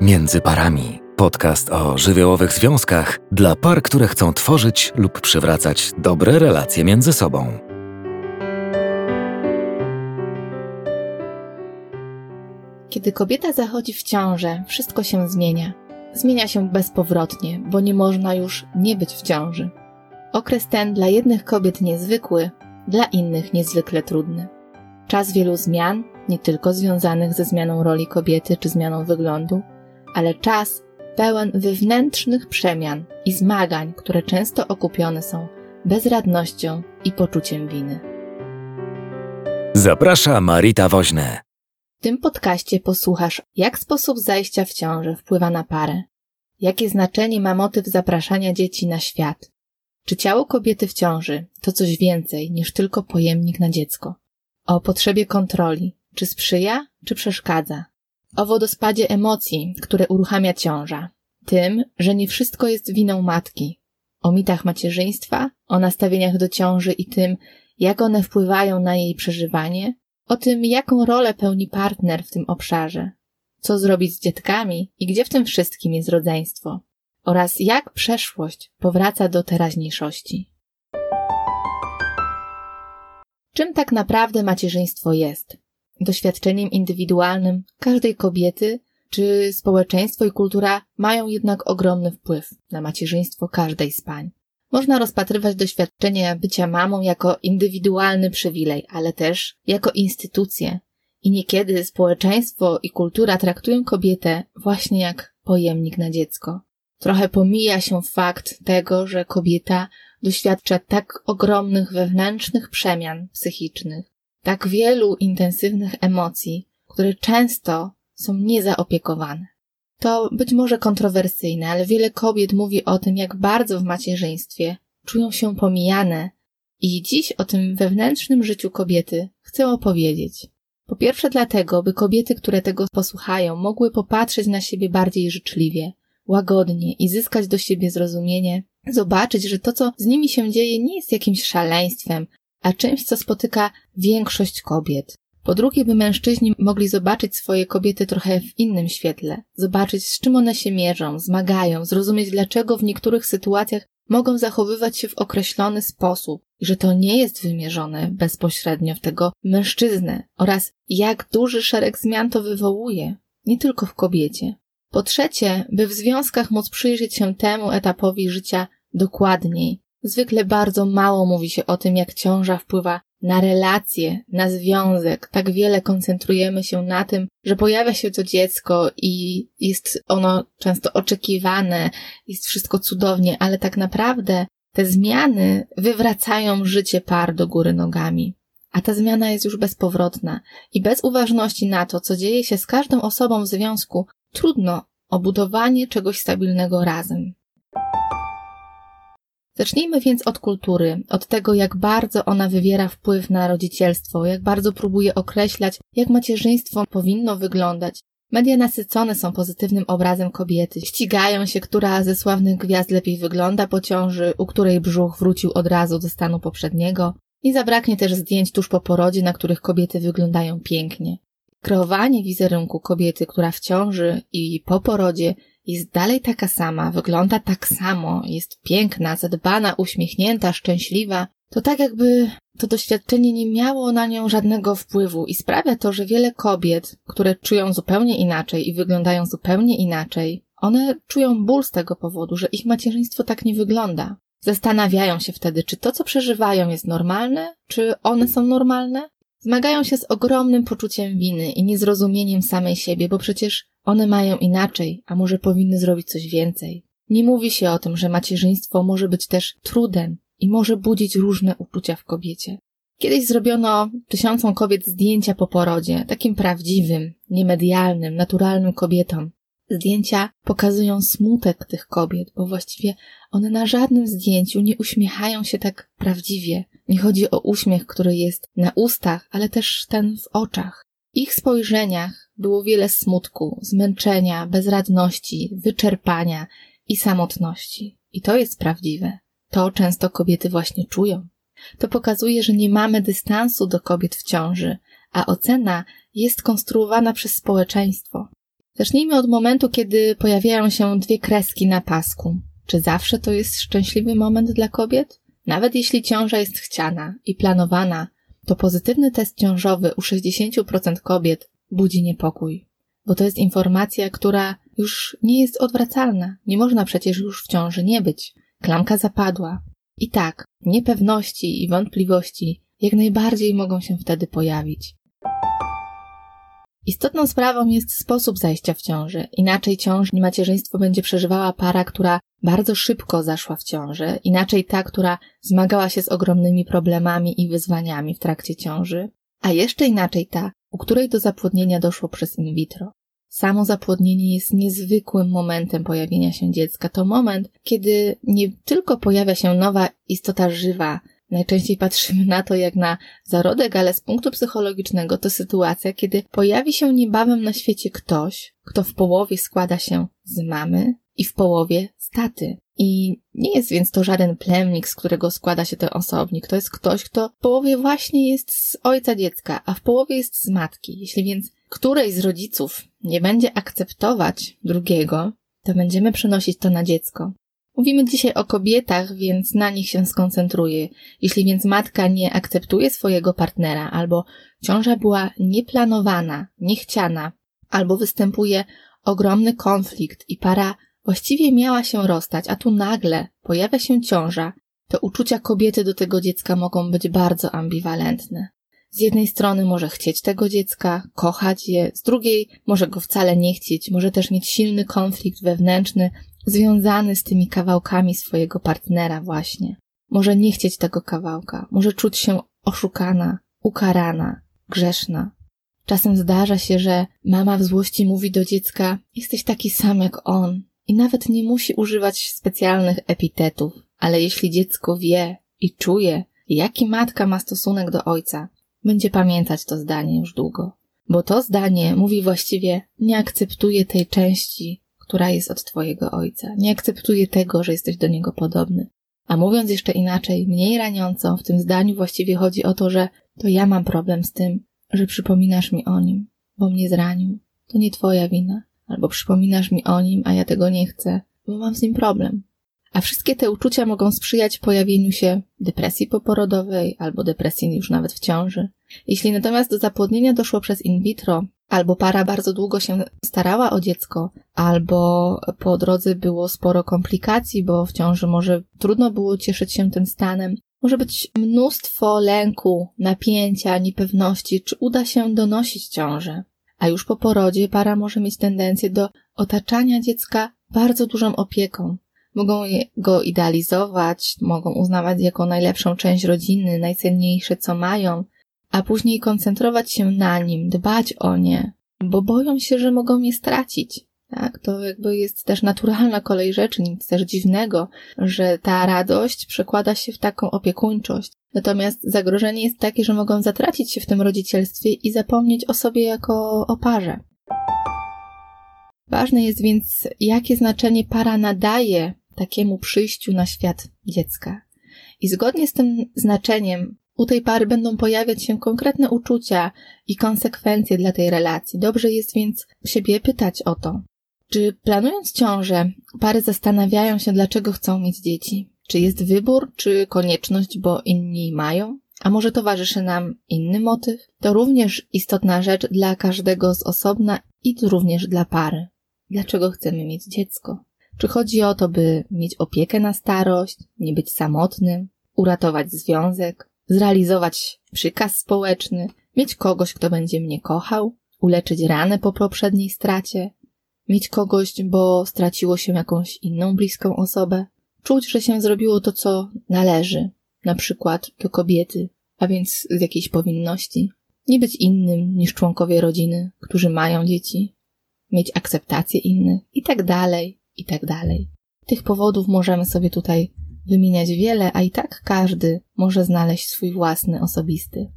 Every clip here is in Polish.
Między parami. Podcast o żywiołowych związkach dla par, które chcą tworzyć lub przywracać dobre relacje między sobą. Kiedy kobieta zachodzi w ciążę, wszystko się zmienia. Zmienia się bezpowrotnie, bo nie można już nie być w ciąży. Okres ten dla jednych kobiet niezwykły, dla innych niezwykle trudny. Czas wielu zmian, nie tylko związanych ze zmianą roli kobiety czy zmianą wyglądu, ale czas pełen wewnętrznych przemian i zmagań, które często okupione są bezradnością i poczuciem winy. Zaprasza Marita Woźne. W tym podcaście posłuchasz, jak sposób zajścia w ciążę wpływa na parę, jakie znaczenie ma motyw zapraszania dzieci na świat, czy ciało kobiety w ciąży to coś więcej niż tylko pojemnik na dziecko, o potrzebie kontroli, czy sprzyja, czy przeszkadza, o wodospadzie emocji, które uruchamia ciąża, tym, że nie wszystko jest winą matki, o mitach macierzyństwa, o nastawieniach do ciąży i tym, jak one wpływają na jej przeżywanie, o tym, jaką rolę pełni partner w tym obszarze, co zrobić z dzietkami i gdzie w tym wszystkim jest rodzeństwo, oraz jak przeszłość powraca do teraźniejszości. Czym tak naprawdę macierzyństwo jest? Doświadczeniem indywidualnym każdej kobiety czy społeczeństwo i kultura mają jednak ogromny wpływ na macierzyństwo każdej z pań. Można rozpatrywać doświadczenie bycia mamą jako indywidualny przywilej, ale też jako instytucję. I niekiedy społeczeństwo i kultura traktują kobietę właśnie jak pojemnik na dziecko. Trochę pomija się fakt tego, że kobieta doświadcza tak ogromnych wewnętrznych przemian psychicznych, tak wielu intensywnych emocji, które często są niezaopiekowane. To być może kontrowersyjne, ale wiele kobiet mówi o tym, jak bardzo w macierzyństwie czują się pomijane i dziś o tym wewnętrznym życiu kobiety chcę opowiedzieć. Po pierwsze dlatego, by kobiety, które tego posłuchają, mogły popatrzeć na siebie bardziej życzliwie, łagodnie i zyskać do siebie zrozumienie, zobaczyć, że to, co z nimi się dzieje, nie jest jakimś szaleństwem, a czymś, co spotyka większość kobiet. Po drugie, by mężczyźni mogli zobaczyć swoje kobiety trochę w innym świetle, zobaczyć z czym one się mierzą, zmagają, zrozumieć dlaczego w niektórych sytuacjach mogą zachowywać się w określony sposób i że to nie jest wymierzone bezpośrednio w tego mężczyznę oraz jak duży szereg zmian to wywołuje, nie tylko w kobiecie. Po trzecie, by w związkach móc przyjrzeć się temu etapowi życia dokładniej. Zwykle bardzo mało mówi się o tym, jak ciąża wpływa na relacje, na związek. Tak wiele koncentrujemy się na tym, że pojawia się to dziecko i jest ono często oczekiwane, jest wszystko cudownie, ale tak naprawdę te zmiany wywracają życie par do góry nogami. A ta zmiana jest już bezpowrotna i bez uważności na to, co dzieje się z każdą osobą w związku, trudno o budowanie czegoś stabilnego razem. Zacznijmy więc od kultury, od tego, jak bardzo ona wywiera wpływ na rodzicielstwo, jak bardzo próbuje określać, jak macierzyństwo powinno wyglądać. Media nasycone są pozytywnym obrazem kobiety. Ścigają się, która ze sławnych gwiazd lepiej wygląda po ciąży, u której brzuch wrócił od razu do stanu poprzedniego. Nie zabraknie też zdjęć tuż po porodzie, na których kobiety wyglądają pięknie. Kreowanie wizerunku kobiety, która w ciąży i po porodzie jest dalej taka sama, wygląda tak samo, jest piękna, zadbana, uśmiechnięta, szczęśliwa, to tak jakby to doświadczenie nie miało na nią żadnego wpływu i sprawia to, że wiele kobiet, które czują zupełnie inaczej i wyglądają zupełnie inaczej, one czują ból z tego powodu, że ich macierzyństwo tak nie wygląda. Zastanawiają się wtedy, czy to, co przeżywają, jest normalne, czy one są normalne. Zmagają się z ogromnym poczuciem winy i niezrozumieniem samej siebie, bo przecież one mają inaczej, a może powinny zrobić coś więcej. Nie mówi się o tym, że macierzyństwo może być też trudem i może budzić różne uczucia w kobiecie. Kiedyś zrobiono tysiącom kobiet zdjęcia po porodzie, takim prawdziwym, niemedialnym, naturalnym kobietom. Zdjęcia pokazują smutek tych kobiet, bo właściwie one na żadnym zdjęciu nie uśmiechają się tak prawdziwie. Nie chodzi o uśmiech, który jest na ustach, ale też ten w oczach. Ich spojrzeniach było wiele smutku, zmęczenia, bezradności, wyczerpania i samotności. I to jest prawdziwe. To często kobiety właśnie czują. To pokazuje, że nie mamy dystansu do kobiet w ciąży, a ocena jest konstruowana przez społeczeństwo. Zacznijmy od momentu, kiedy pojawiają się dwie kreski na pasku. Czy zawsze to jest szczęśliwy moment dla kobiet? Nawet jeśli ciąża jest chciana i planowana, to pozytywny test ciążowy u 60% kobiet budzi niepokój. Bo to jest informacja, która już nie jest odwracalna. Nie można przecież już w ciąży nie być. Klamka zapadła. I tak, niepewności i wątpliwości jak najbardziej mogą się wtedy pojawić. Istotną sprawą jest sposób zajścia w ciąży. Inaczej ciąż i macierzyństwo będzie przeżywała para, która bardzo szybko zaszła w ciąży, inaczej ta, która zmagała się z ogromnymi problemami i wyzwaniami w trakcie ciąży, a jeszcze inaczej ta, u której do zapłodnienia doszło przez in vitro. Samo zapłodnienie jest niezwykłym momentem pojawienia się dziecka. To moment, kiedy nie tylko pojawia się nowa istota żywa, Najczęściej patrzymy na to jak na zarodek, ale z punktu psychologicznego to sytuacja, kiedy pojawi się niebawem na świecie ktoś, kto w połowie składa się z mamy i w połowie z taty. I nie jest więc to żaden plemnik, z którego składa się ten osobnik. To jest ktoś, kto w połowie właśnie jest z ojca dziecka, a w połowie jest z matki. Jeśli więc której z rodziców nie będzie akceptować drugiego, to będziemy przenosić to na dziecko. Mówimy dzisiaj o kobietach, więc na nich się skoncentruję. Jeśli więc matka nie akceptuje swojego partnera, albo ciąża była nieplanowana, niechciana, albo występuje ogromny konflikt i para właściwie miała się rozstać, a tu nagle pojawia się ciąża, to uczucia kobiety do tego dziecka mogą być bardzo ambiwalentne. Z jednej strony może chcieć tego dziecka, kochać je, z drugiej może go wcale nie chcieć, może też mieć silny konflikt wewnętrzny związany z tymi kawałkami swojego partnera właśnie. Może nie chcieć tego kawałka, może czuć się oszukana, ukarana, grzeszna. Czasem zdarza się, że mama w złości mówi do dziecka: Jesteś taki sam jak on, i nawet nie musi używać specjalnych epitetów, ale jeśli dziecko wie i czuje, jaki matka ma stosunek do ojca, będzie pamiętać to zdanie już długo. Bo to zdanie mówi właściwie: Nie akceptuję tej części która jest od Twojego ojca. Nie akceptuje tego, że jesteś do niego podobny. A mówiąc jeszcze inaczej, mniej raniąco, w tym zdaniu właściwie chodzi o to, że to ja mam problem z tym, że przypominasz mi o nim, bo mnie zranił. To nie Twoja wina. Albo przypominasz mi o nim, a ja tego nie chcę, bo mam z nim problem. A wszystkie te uczucia mogą sprzyjać pojawieniu się depresji poporodowej albo depresji już nawet w ciąży. Jeśli natomiast do zapłodnienia doszło przez in vitro, albo para bardzo długo się starała o dziecko, albo po drodze było sporo komplikacji, bo w ciąży może trudno było cieszyć się tym stanem, może być mnóstwo lęku, napięcia, niepewności, czy uda się donosić ciążę. A już po porodzie para może mieć tendencję do otaczania dziecka bardzo dużą opieką, Mogą go idealizować, mogą uznawać jako najlepszą część rodziny, najcenniejsze co mają, a później koncentrować się na nim, dbać o nie, bo boją się, że mogą je stracić. Tak, to jakby jest też naturalna kolej rzeczy, nic też dziwnego, że ta radość przekłada się w taką opiekuńczość. Natomiast zagrożenie jest takie, że mogą zatracić się w tym rodzicielstwie i zapomnieć o sobie jako o parze. Ważne jest więc, jakie znaczenie para nadaje takiemu przyjściu na świat dziecka. I zgodnie z tym znaczeniem u tej pary będą pojawiać się konkretne uczucia i konsekwencje dla tej relacji. Dobrze jest więc siebie pytać o to. Czy planując ciążę, pary zastanawiają się, dlaczego chcą mieć dzieci? Czy jest wybór, czy konieczność, bo inni mają? A może towarzyszy nam inny motyw? To również istotna rzecz dla każdego z osobna i również dla pary. Dlaczego chcemy mieć dziecko? Czy chodzi o to, by mieć opiekę na starość, nie być samotnym, uratować związek, zrealizować przykaz społeczny, mieć kogoś, kto będzie mnie kochał, uleczyć ranę po poprzedniej stracie, mieć kogoś, bo straciło się jakąś inną bliską osobę, czuć, że się zrobiło to, co należy, na przykład do kobiety, a więc z jakiejś powinności, nie być innym niż członkowie rodziny, którzy mają dzieci, mieć akceptację innych i tak dalej, i tak. Tych powodów możemy sobie tutaj wymieniać wiele, a i tak każdy może znaleźć swój własny, osobisty.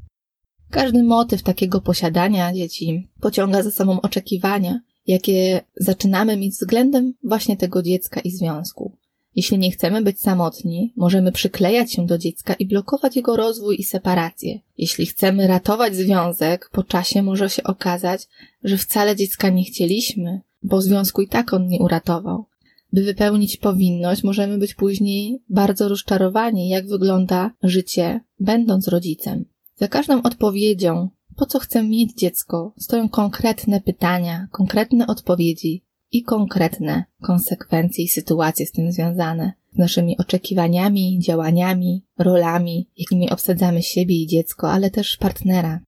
Każdy motyw takiego posiadania dzieci pociąga za sobą oczekiwania, jakie zaczynamy mieć względem właśnie tego dziecka i związku. Jeśli nie chcemy być samotni, możemy przyklejać się do dziecka i blokować jego rozwój i separację. Jeśli chcemy ratować związek, po czasie może się okazać, że wcale dziecka nie chcieliśmy, bo związku i tak on nie uratował. By wypełnić powinność, możemy być później bardzo rozczarowani, jak wygląda życie, będąc rodzicem. Za każdą odpowiedzią, po co chcę mieć dziecko, stoją konkretne pytania, konkretne odpowiedzi i konkretne konsekwencje i sytuacje z tym związane. Z naszymi oczekiwaniami, działaniami, rolami, jakimi obsadzamy siebie i dziecko, ale też partnera.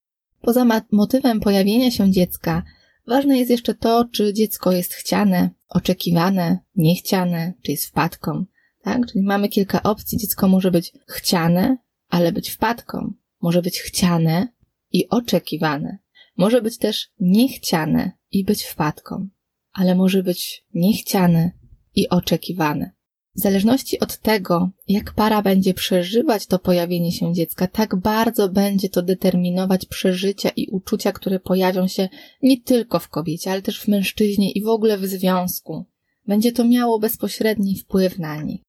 Poza motywem pojawienia się dziecka, ważne jest jeszcze to, czy dziecko jest chciane, oczekiwane, niechciane, czy jest wpadką. Tak? Czyli mamy kilka opcji. Dziecko może być chciane, ale być wpadką. Może być chciane i oczekiwane. Może być też niechciane i być wpadką, ale może być niechciane i oczekiwane. W zależności od tego, jak para będzie przeżywać to pojawienie się dziecka, tak bardzo będzie to determinować przeżycia i uczucia, które pojawią się nie tylko w kobiecie, ale też w mężczyźnie i w ogóle w związku. Będzie to miało bezpośredni wpływ na nich.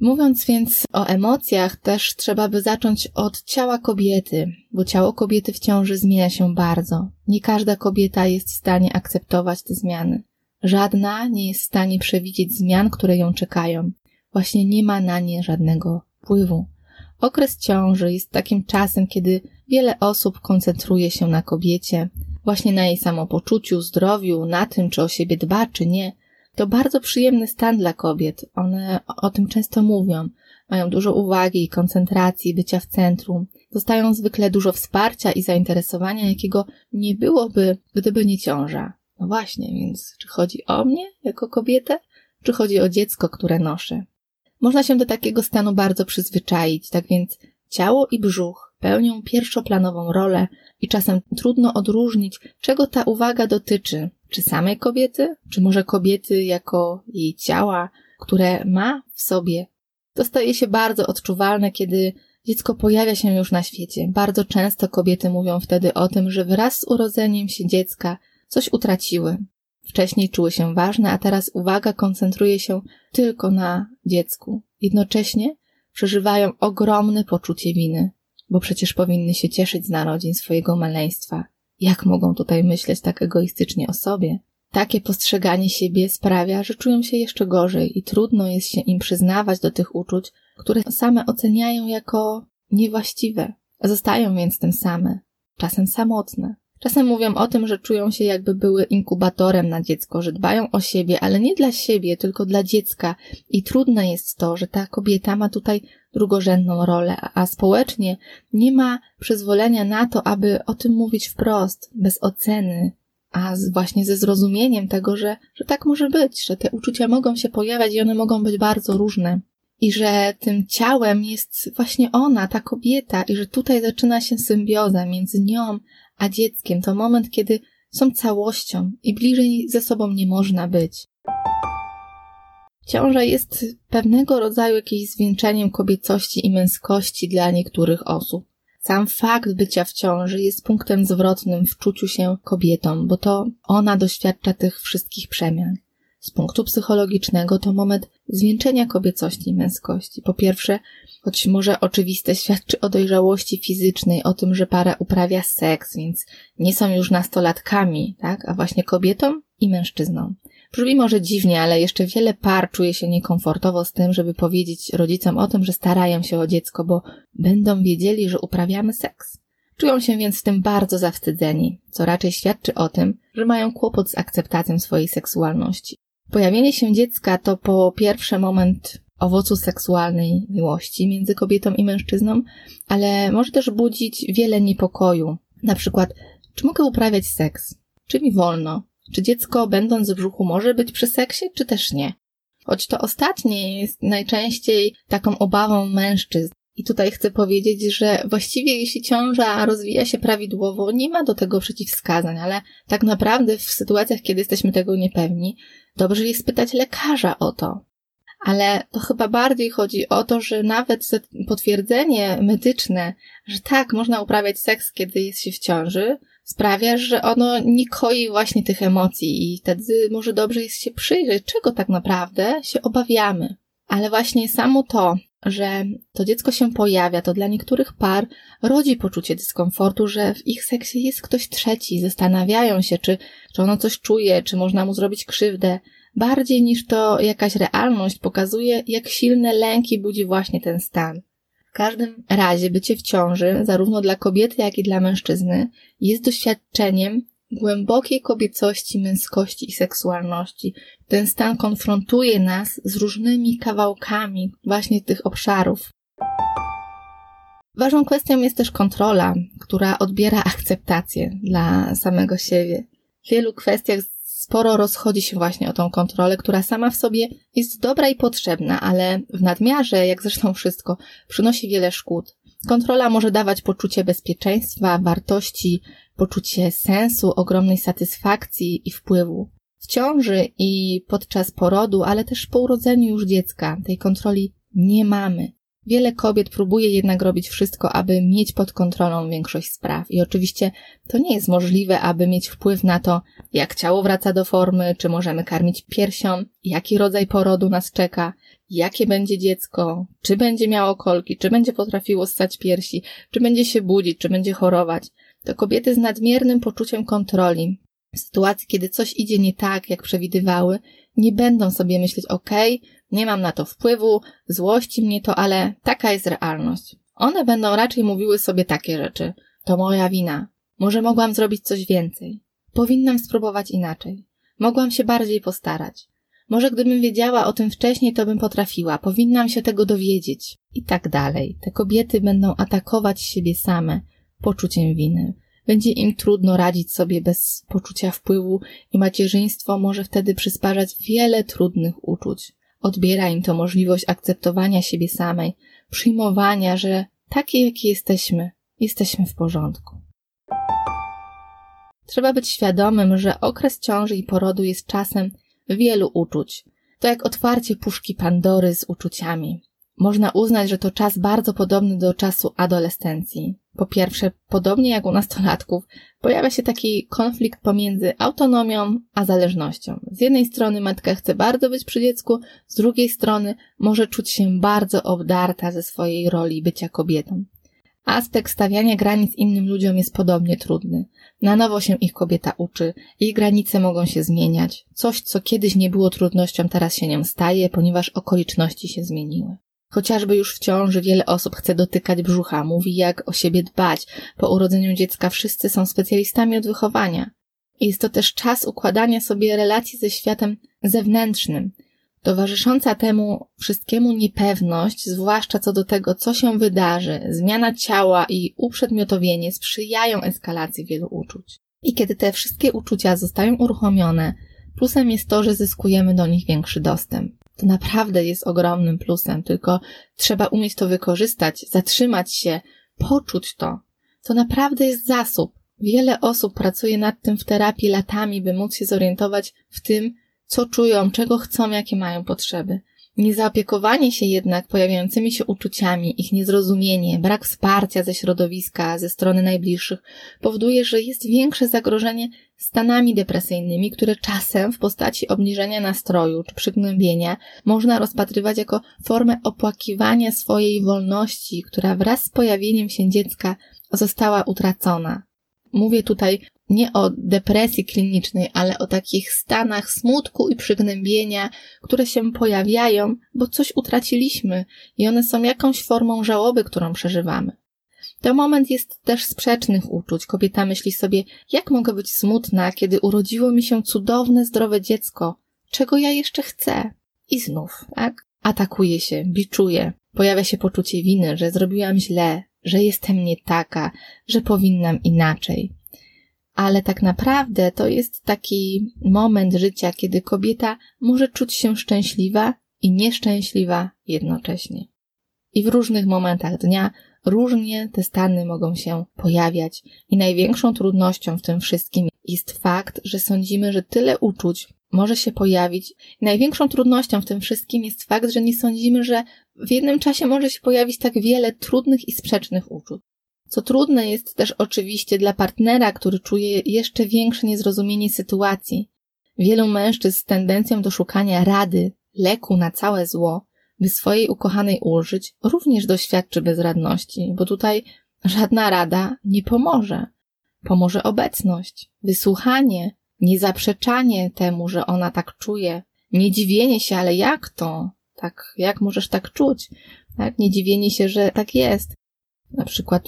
Mówiąc więc o emocjach, też trzeba by zacząć od ciała kobiety, bo ciało kobiety w ciąży zmienia się bardzo. Nie każda kobieta jest w stanie akceptować te zmiany. Żadna nie jest w stanie przewidzieć zmian, które ją czekają. Właśnie nie ma na nie żadnego wpływu. Okres ciąży jest takim czasem, kiedy wiele osób koncentruje się na kobiecie, właśnie na jej samopoczuciu, zdrowiu, na tym, czy o siebie dba, czy nie. To bardzo przyjemny stan dla kobiet. One o tym często mówią. Mają dużo uwagi i koncentracji, bycia w centrum. Dostają zwykle dużo wsparcia i zainteresowania, jakiego nie byłoby, gdyby nie ciąża. No właśnie, więc czy chodzi o mnie jako kobietę, czy chodzi o dziecko, które noszę? Można się do takiego stanu bardzo przyzwyczaić, tak więc ciało i brzuch pełnią pierwszoplanową rolę i czasem trudno odróżnić, czego ta uwaga dotyczy. Czy samej kobiety, czy może kobiety jako jej ciała, które ma w sobie. To staje się bardzo odczuwalne, kiedy dziecko pojawia się już na świecie. Bardzo często kobiety mówią wtedy o tym, że wraz z urodzeniem się dziecka coś utraciły. Wcześniej czuły się ważne, a teraz uwaga koncentruje się tylko na dziecku. Jednocześnie przeżywają ogromne poczucie winy, bo przecież powinny się cieszyć z narodzin swojego maleństwa. Jak mogą tutaj myśleć tak egoistycznie o sobie? Takie postrzeganie siebie sprawia, że czują się jeszcze gorzej i trudno jest się im przyznawać do tych uczuć, które same oceniają jako niewłaściwe. Zostają więc tym same, czasem samotne. Czasem mówią o tym, że czują się jakby były inkubatorem na dziecko, że dbają o siebie, ale nie dla siebie, tylko dla dziecka. I trudne jest to, że ta kobieta ma tutaj drugorzędną rolę, a społecznie nie ma przyzwolenia na to, aby o tym mówić wprost, bez oceny, a właśnie ze zrozumieniem tego, że, że tak może być, że te uczucia mogą się pojawiać i one mogą być bardzo różne. I że tym ciałem jest właśnie ona, ta kobieta, i że tutaj zaczyna się symbioza między nią a dzieckiem. To moment, kiedy są całością i bliżej ze sobą nie można być. Ciąża jest pewnego rodzaju jakimś zwieńczeniem kobiecości i męskości dla niektórych osób. Sam fakt bycia w ciąży jest punktem zwrotnym w czuciu się kobietą, bo to ona doświadcza tych wszystkich przemian. Z punktu psychologicznego to moment zwieńczenia kobiecości i męskości. Po pierwsze, choć może oczywiste, świadczy o dojrzałości fizycznej, o tym, że para uprawia seks, więc nie są już nastolatkami, tak? A właśnie kobietą i mężczyzną. Brzmi może dziwnie, ale jeszcze wiele par czuje się niekomfortowo z tym, żeby powiedzieć rodzicom o tym, że starają się o dziecko, bo będą wiedzieli, że uprawiamy seks. Czują się więc w tym bardzo zawstydzeni, co raczej świadczy o tym, że mają kłopot z akceptacją swojej seksualności. Pojawienie się dziecka to po pierwsze moment owocu seksualnej miłości między kobietą i mężczyzną, ale może też budzić wiele niepokoju. Na przykład, czy mogę uprawiać seks? Czy mi wolno? Czy dziecko, będąc w brzuchu, może być przy seksie, czy też nie? Choć to ostatnie jest najczęściej taką obawą mężczyzn. I tutaj chcę powiedzieć, że właściwie jeśli ciąża rozwija się prawidłowo, nie ma do tego przeciwwskazań, ale tak naprawdę w sytuacjach, kiedy jesteśmy tego niepewni, dobrze jest pytać lekarza o to. Ale to chyba bardziej chodzi o to, że nawet potwierdzenie medyczne, że tak, można uprawiać seks, kiedy jest się w ciąży, sprawia, że ono nie koi właśnie tych emocji i wtedy może dobrze jest się przyjrzeć, czego tak naprawdę się obawiamy. Ale właśnie samo to, że to dziecko się pojawia, to dla niektórych par rodzi poczucie dyskomfortu, że w ich seksie jest ktoś trzeci, zastanawiają się, czy, czy ono coś czuje, czy można mu zrobić krzywdę. Bardziej niż to jakaś realność pokazuje, jak silne lęki budzi właśnie ten stan. W każdym razie bycie w ciąży, zarówno dla kobiety, jak i dla mężczyzny, jest doświadczeniem głębokiej kobiecości, męskości i seksualności. Ten stan konfrontuje nas z różnymi kawałkami właśnie tych obszarów. Ważną kwestią jest też kontrola, która odbiera akceptację dla samego siebie. W wielu kwestiach sporo rozchodzi się właśnie o tą kontrolę, która sama w sobie jest dobra i potrzebna, ale w nadmiarze, jak zresztą wszystko, przynosi wiele szkód. Kontrola może dawać poczucie bezpieczeństwa, wartości, poczucie sensu, ogromnej satysfakcji i wpływu. W ciąży i podczas porodu, ale też po urodzeniu już dziecka tej kontroli nie mamy. Wiele kobiet próbuje jednak robić wszystko, aby mieć pod kontrolą większość spraw. I oczywiście to nie jest możliwe, aby mieć wpływ na to, jak ciało wraca do formy, czy możemy karmić piersią, jaki rodzaj porodu nas czeka, jakie będzie dziecko, czy będzie miało kolki, czy będzie potrafiło ssać piersi, czy będzie się budzić, czy będzie chorować. To kobiety z nadmiernym poczuciem kontroli, w sytuacji, kiedy coś idzie nie tak, jak przewidywały, nie będą sobie myśleć, okay, nie mam na to wpływu, złości mnie to, ale taka jest realność. One będą raczej mówiły sobie takie rzeczy. To moja wina. Może mogłam zrobić coś więcej. Powinnam spróbować inaczej. Mogłam się bardziej postarać. Może gdybym wiedziała o tym wcześniej, to bym potrafiła. Powinnam się tego dowiedzieć. I tak dalej. Te kobiety będą atakować siebie same poczuciem winy. Będzie im trudno radzić sobie bez poczucia wpływu i macierzyństwo może wtedy przysparzać wiele trudnych uczuć. Odbiera im to możliwość akceptowania siebie samej, przyjmowania, że takie, jakie jesteśmy, jesteśmy w porządku. Trzeba być świadomym, że okres ciąży i porodu jest czasem wielu uczuć. To jak otwarcie puszki Pandory z uczuciami. Można uznać, że to czas bardzo podobny do czasu adolescencji. Po pierwsze, podobnie jak u nastolatków, pojawia się taki konflikt pomiędzy autonomią a zależnością. Z jednej strony matka chce bardzo być przy dziecku, z drugiej strony może czuć się bardzo obdarta ze swojej roli bycia kobietą. Aspekt stawiania granic innym ludziom jest podobnie trudny. Na nowo się ich kobieta uczy, ich granice mogą się zmieniać. Coś, co kiedyś nie było trudnością, teraz się nią staje, ponieważ okoliczności się zmieniły. Chociażby już w ciąży wiele osób chce dotykać brzucha, mówi jak o siebie dbać. Po urodzeniu dziecka wszyscy są specjalistami od wychowania. Jest to też czas układania sobie relacji ze światem zewnętrznym. Towarzysząca temu wszystkiemu niepewność, zwłaszcza co do tego, co się wydarzy, zmiana ciała i uprzedmiotowienie sprzyjają eskalacji wielu uczuć. I kiedy te wszystkie uczucia zostają uruchomione, plusem jest to, że zyskujemy do nich większy dostęp to naprawdę jest ogromnym plusem, tylko trzeba umieć to wykorzystać, zatrzymać się, poczuć to. To naprawdę jest zasób. Wiele osób pracuje nad tym w terapii latami, by móc się zorientować w tym, co czują, czego chcą, jakie mają potrzeby. Niezaopiekowanie się jednak pojawiającymi się uczuciami, ich niezrozumienie, brak wsparcia ze środowiska, ze strony najbliższych powoduje, że jest większe zagrożenie stanami depresyjnymi, które czasem w postaci obniżenia nastroju czy przygnębienia można rozpatrywać jako formę opłakiwania swojej wolności, która wraz z pojawieniem się dziecka została utracona. Mówię tutaj nie o depresji klinicznej, ale o takich stanach smutku i przygnębienia, które się pojawiają, bo coś utraciliśmy i one są jakąś formą żałoby, którą przeżywamy. To moment jest też sprzecznych uczuć. Kobieta myśli sobie, jak mogę być smutna, kiedy urodziło mi się cudowne, zdrowe dziecko? Czego ja jeszcze chcę? I znów, tak? Atakuje się, biczuje. Pojawia się poczucie winy, że zrobiłam źle, że jestem nie taka, że powinnam inaczej. Ale tak naprawdę to jest taki moment życia, kiedy kobieta może czuć się szczęśliwa i nieszczęśliwa jednocześnie. I w różnych momentach dnia różnie te stany mogą się pojawiać. I największą trudnością w tym wszystkim jest fakt, że sądzimy, że tyle uczuć może się pojawić. I największą trudnością w tym wszystkim jest fakt, że nie sądzimy, że w jednym czasie może się pojawić tak wiele trudnych i sprzecznych uczuć. Co trudne jest też oczywiście dla partnera, który czuje jeszcze większe niezrozumienie sytuacji. Wielu mężczyzn z tendencją do szukania rady, leku na całe zło, by swojej ukochanej ulżyć, również doświadczy bezradności, bo tutaj żadna rada nie pomoże. Pomoże obecność, wysłuchanie, niezaprzeczanie temu, że ona tak czuje, nie dziwienie się, ale jak to? Tak, jak możesz tak czuć? Tak, nie dziwienie się, że tak jest. Na przykład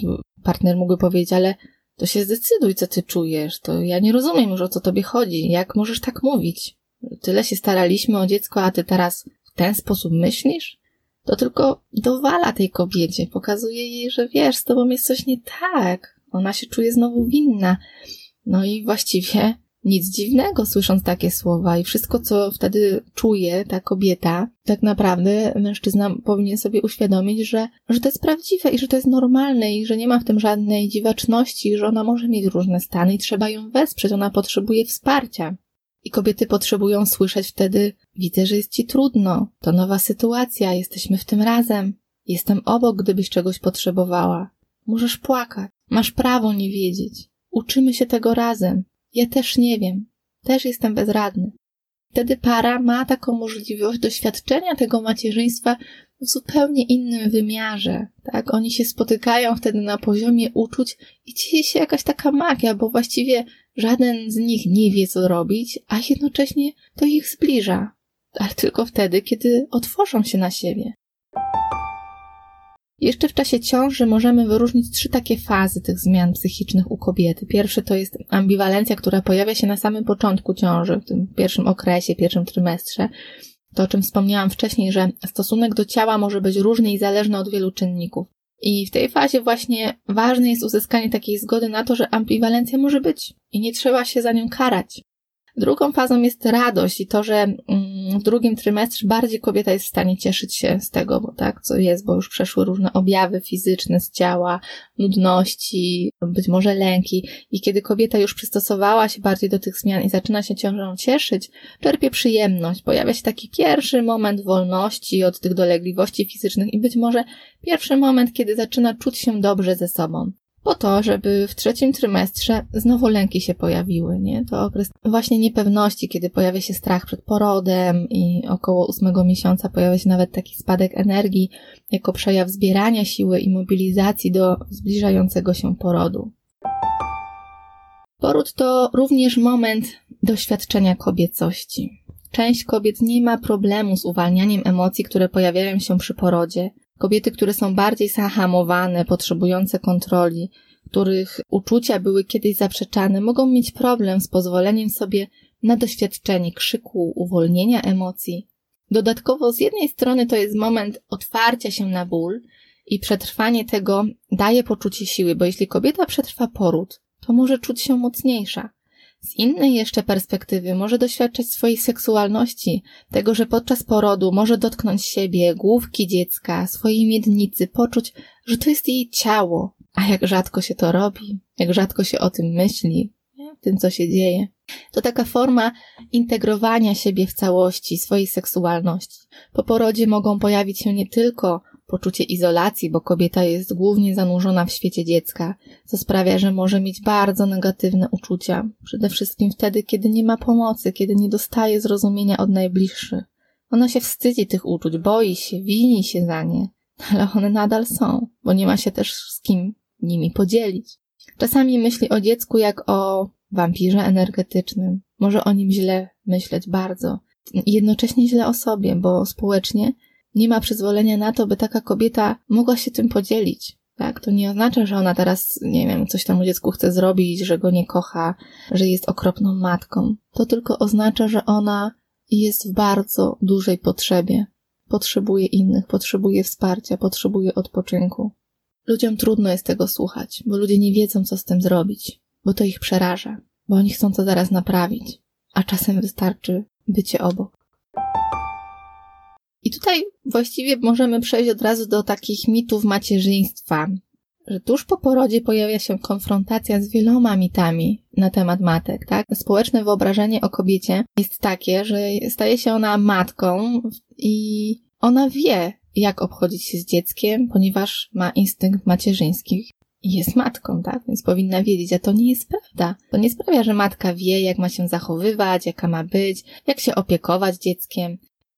partner mógłby powiedzieć, ale to się zdecyduj, co ty czujesz. To ja nie rozumiem już, o co tobie chodzi. Jak możesz tak mówić? Tyle się staraliśmy o dziecko, a ty teraz w ten sposób myślisz? To tylko dowala tej kobiecie, pokazuje jej, że wiesz, z tobą jest coś nie tak. Ona się czuje znowu winna. No i właściwie nic dziwnego słysząc takie słowa i wszystko, co wtedy czuje ta kobieta, tak naprawdę mężczyzna powinien sobie uświadomić, że, że to jest prawdziwe i że to jest normalne i że nie ma w tym żadnej dziwaczności, że ona może mieć różne stany i trzeba ją wesprzeć, ona potrzebuje wsparcia. I kobiety potrzebują słyszeć wtedy, widzę, że jest ci trudno, to nowa sytuacja, jesteśmy w tym razem, jestem obok, gdybyś czegoś potrzebowała. Możesz płakać, masz prawo nie wiedzieć. Uczymy się tego razem. Ja też nie wiem, też jestem bezradny. Wtedy para ma taką możliwość doświadczenia tego macierzyństwa w zupełnie innym wymiarze, tak? Oni się spotykają wtedy na poziomie uczuć i dzieje się jakaś taka magia, bo właściwie żaden z nich nie wie, co robić, a jednocześnie to ich zbliża. Ale tylko wtedy, kiedy otworzą się na siebie. Jeszcze w czasie ciąży możemy wyróżnić trzy takie fazy tych zmian psychicznych u kobiety. Pierwszy to jest ambiwalencja, która pojawia się na samym początku ciąży, w tym pierwszym okresie, pierwszym trymestrze. To, o czym wspomniałam wcześniej, że stosunek do ciała może być różny i zależny od wielu czynników. I w tej fazie właśnie ważne jest uzyskanie takiej zgody na to, że ambiwalencja może być i nie trzeba się za nią karać. Drugą fazą jest radość i to, że mm, w drugim trymestrze bardziej kobieta jest w stanie cieszyć się z tego, bo tak, co jest, bo już przeszły różne objawy fizyczne z ciała, nudności, być może lęki. I kiedy kobieta już przystosowała się bardziej do tych zmian i zaczyna się ciążą cieszyć, czerpie przyjemność. Pojawia się taki pierwszy moment wolności od tych dolegliwości fizycznych i być może pierwszy moment, kiedy zaczyna czuć się dobrze ze sobą po to, żeby w trzecim trymestrze znowu lęki się pojawiły, nie? To okres właśnie niepewności, kiedy pojawia się strach przed porodem i około ósmego miesiąca pojawia się nawet taki spadek energii jako przejaw zbierania siły i mobilizacji do zbliżającego się porodu. Poród to również moment doświadczenia kobiecości. Część kobiet nie ma problemu z uwalnianiem emocji, które pojawiają się przy porodzie, Kobiety, które są bardziej zahamowane, potrzebujące kontroli, których uczucia były kiedyś zaprzeczane, mogą mieć problem z pozwoleniem sobie na doświadczenie krzyku, uwolnienia emocji. Dodatkowo, z jednej strony to jest moment otwarcia się na ból i przetrwanie tego daje poczucie siły, bo jeśli kobieta przetrwa poród, to może czuć się mocniejsza. Z innej jeszcze perspektywy może doświadczać swojej seksualności, tego, że podczas porodu może dotknąć siebie, główki dziecka, swojej miednicy, poczuć, że to jest jej ciało. A jak rzadko się to robi, jak rzadko się o tym myśli, tym, co się dzieje. To taka forma integrowania siebie w całości, swojej seksualności. Po porodzie mogą pojawić się nie tylko poczucie izolacji, bo kobieta jest głównie zanurzona w świecie dziecka, co sprawia, że może mieć bardzo negatywne uczucia. Przede wszystkim wtedy, kiedy nie ma pomocy, kiedy nie dostaje zrozumienia od najbliższych. Ona się wstydzi tych uczuć, boi się, wini się za nie, ale one nadal są, bo nie ma się też z kim nimi podzielić. Czasami myśli o dziecku jak o wampirze energetycznym. Może o nim źle myśleć bardzo. Jednocześnie źle o sobie, bo społecznie nie ma przyzwolenia na to, by taka kobieta mogła się tym podzielić. Tak, to nie oznacza, że ona teraz, nie wiem, coś tam dziecku chce zrobić, że go nie kocha, że jest okropną matką. To tylko oznacza, że ona jest w bardzo dużej potrzebie. Potrzebuje innych, potrzebuje wsparcia, potrzebuje odpoczynku. Ludziom trudno jest tego słuchać, bo ludzie nie wiedzą, co z tym zrobić, bo to ich przeraża, bo oni chcą to zaraz naprawić, a czasem wystarczy bycie obok. I tutaj właściwie możemy przejść od razu do takich mitów macierzyństwa, że tuż po porodzie pojawia się konfrontacja z wieloma mitami na temat matek, tak? Społeczne wyobrażenie o kobiecie jest takie, że staje się ona matką i ona wie, jak obchodzić się z dzieckiem, ponieważ ma instynkt macierzyński jest matką, tak? Więc powinna wiedzieć, a to nie jest prawda. To nie sprawia, że matka wie, jak ma się zachowywać, jaka ma być, jak się opiekować dzieckiem.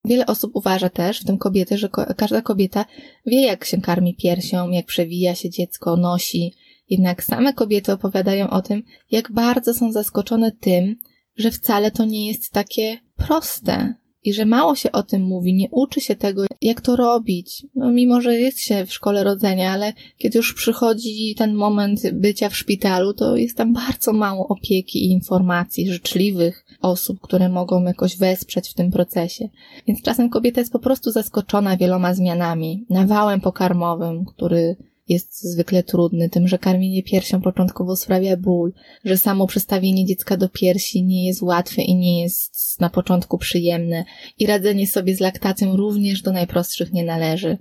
Wiele osób uważa też, w tym kobiety, że ko każda kobieta wie, jak się karmi piersią, jak przewija się dziecko, nosi. Jednak same kobiety opowiadają o tym, jak bardzo są zaskoczone tym, że wcale to nie jest takie proste, i że mało się o tym mówi, nie uczy się tego, jak to robić. No, mimo, że jest się w szkole rodzenia, ale kiedy już przychodzi ten moment bycia w szpitalu, to jest tam bardzo mało opieki i informacji, życzliwych osób, które mogą jakoś wesprzeć w tym procesie. Więc czasem kobieta jest po prostu zaskoczona wieloma zmianami, nawałem pokarmowym, który jest zwykle trudny, tym, że karmienie piersią początkowo sprawia ból, że samo przestawienie dziecka do piersi nie jest łatwe i nie jest na początku przyjemne i radzenie sobie z laktacją również do najprostszych nie należy.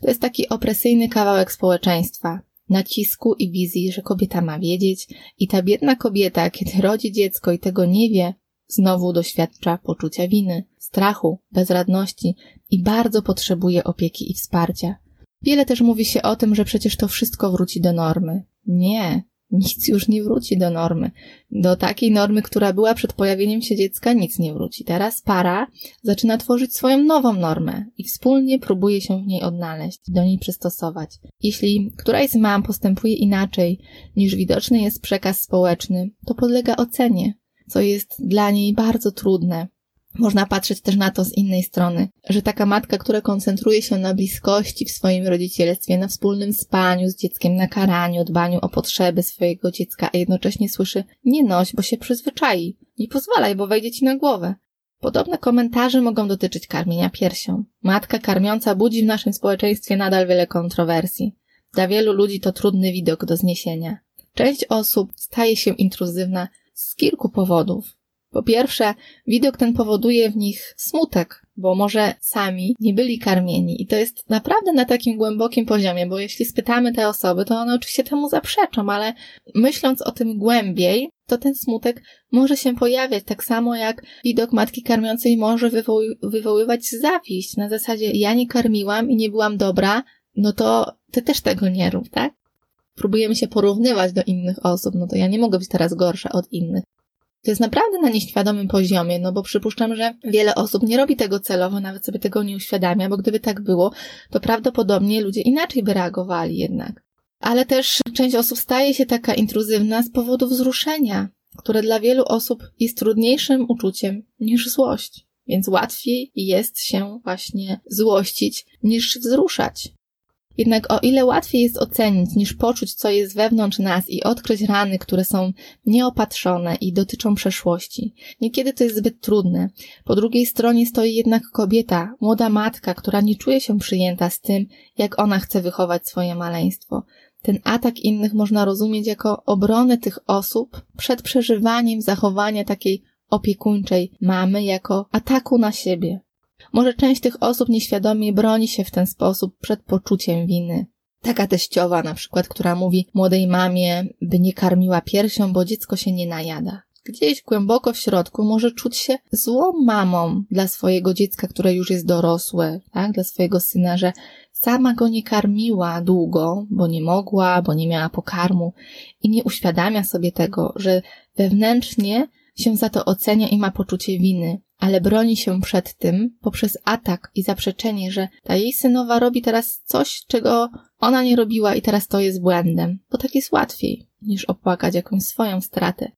To jest taki opresyjny kawałek społeczeństwa, nacisku i wizji, że kobieta ma wiedzieć i ta biedna kobieta, kiedy rodzi dziecko i tego nie wie, znowu doświadcza poczucia winy, strachu, bezradności i bardzo potrzebuje opieki i wsparcia. Wiele też mówi się o tym, że przecież to wszystko wróci do normy. Nie, nic już nie wróci do normy. Do takiej normy, która była przed pojawieniem się dziecka, nic nie wróci. Teraz para zaczyna tworzyć swoją nową normę i wspólnie próbuje się w niej odnaleźć, do niej przystosować. Jeśli któraś z mam postępuje inaczej niż widoczny jest przekaz społeczny, to podlega ocenie, co jest dla niej bardzo trudne, można patrzeć też na to z innej strony, że taka matka, która koncentruje się na bliskości w swoim rodzicielstwie, na wspólnym spaniu z dzieckiem, na karaniu, dbaniu o potrzeby swojego dziecka, a jednocześnie słyszy nie noś, bo się przyzwyczai, nie pozwalaj, bo wejdzie ci na głowę. Podobne komentarze mogą dotyczyć karmienia piersią. Matka karmiąca budzi w naszym społeczeństwie nadal wiele kontrowersji. Dla wielu ludzi to trudny widok do zniesienia. Część osób staje się intruzywna z kilku powodów. Po pierwsze, widok ten powoduje w nich smutek, bo może sami nie byli karmieni. I to jest naprawdę na takim głębokim poziomie, bo jeśli spytamy te osoby, to one oczywiście temu zaprzeczą, ale myśląc o tym głębiej, to ten smutek może się pojawiać, tak samo jak widok matki karmiącej może wywoł- wywoływać zawiść. Na zasadzie, ja nie karmiłam i nie byłam dobra, no to ty też tego nie rób, tak? Próbujemy się porównywać do innych osób, no to ja nie mogę być teraz gorsza od innych. To jest naprawdę na nieświadomym poziomie, no bo przypuszczam, że wiele osób nie robi tego celowo, nawet sobie tego nie uświadamia, bo gdyby tak było, to prawdopodobnie ludzie inaczej by reagowali jednak. Ale też część osób staje się taka intruzywna z powodu wzruszenia, które dla wielu osób jest trudniejszym uczuciem niż złość. Więc łatwiej jest się właśnie złościć niż wzruszać. Jednak o ile łatwiej jest ocenić niż poczuć, co jest wewnątrz nas i odkryć rany, które są nieopatrzone i dotyczą przeszłości, niekiedy to jest zbyt trudne. Po drugiej stronie stoi jednak kobieta, młoda matka, która nie czuje się przyjęta z tym, jak ona chce wychować swoje maleństwo. Ten atak innych można rozumieć jako obronę tych osób przed przeżywaniem zachowania takiej opiekuńczej mamy jako ataku na siebie. Może część tych osób nieświadomie broni się w ten sposób przed poczuciem winy. Taka teściowa na przykład, która mówi młodej mamie, by nie karmiła piersią, bo dziecko się nie najada. Gdzieś głęboko w środku może czuć się złą mamą dla swojego dziecka, które już jest dorosłe, tak? Dla swojego syna, że sama go nie karmiła długo, bo nie mogła, bo nie miała pokarmu i nie uświadamia sobie tego, że wewnętrznie się za to ocenia i ma poczucie winy, ale broni się przed tym poprzez atak i zaprzeczenie, że ta jej synowa robi teraz coś, czego ona nie robiła i teraz to jest błędem, bo tak jest łatwiej niż opłakać jakąś swoją stratę.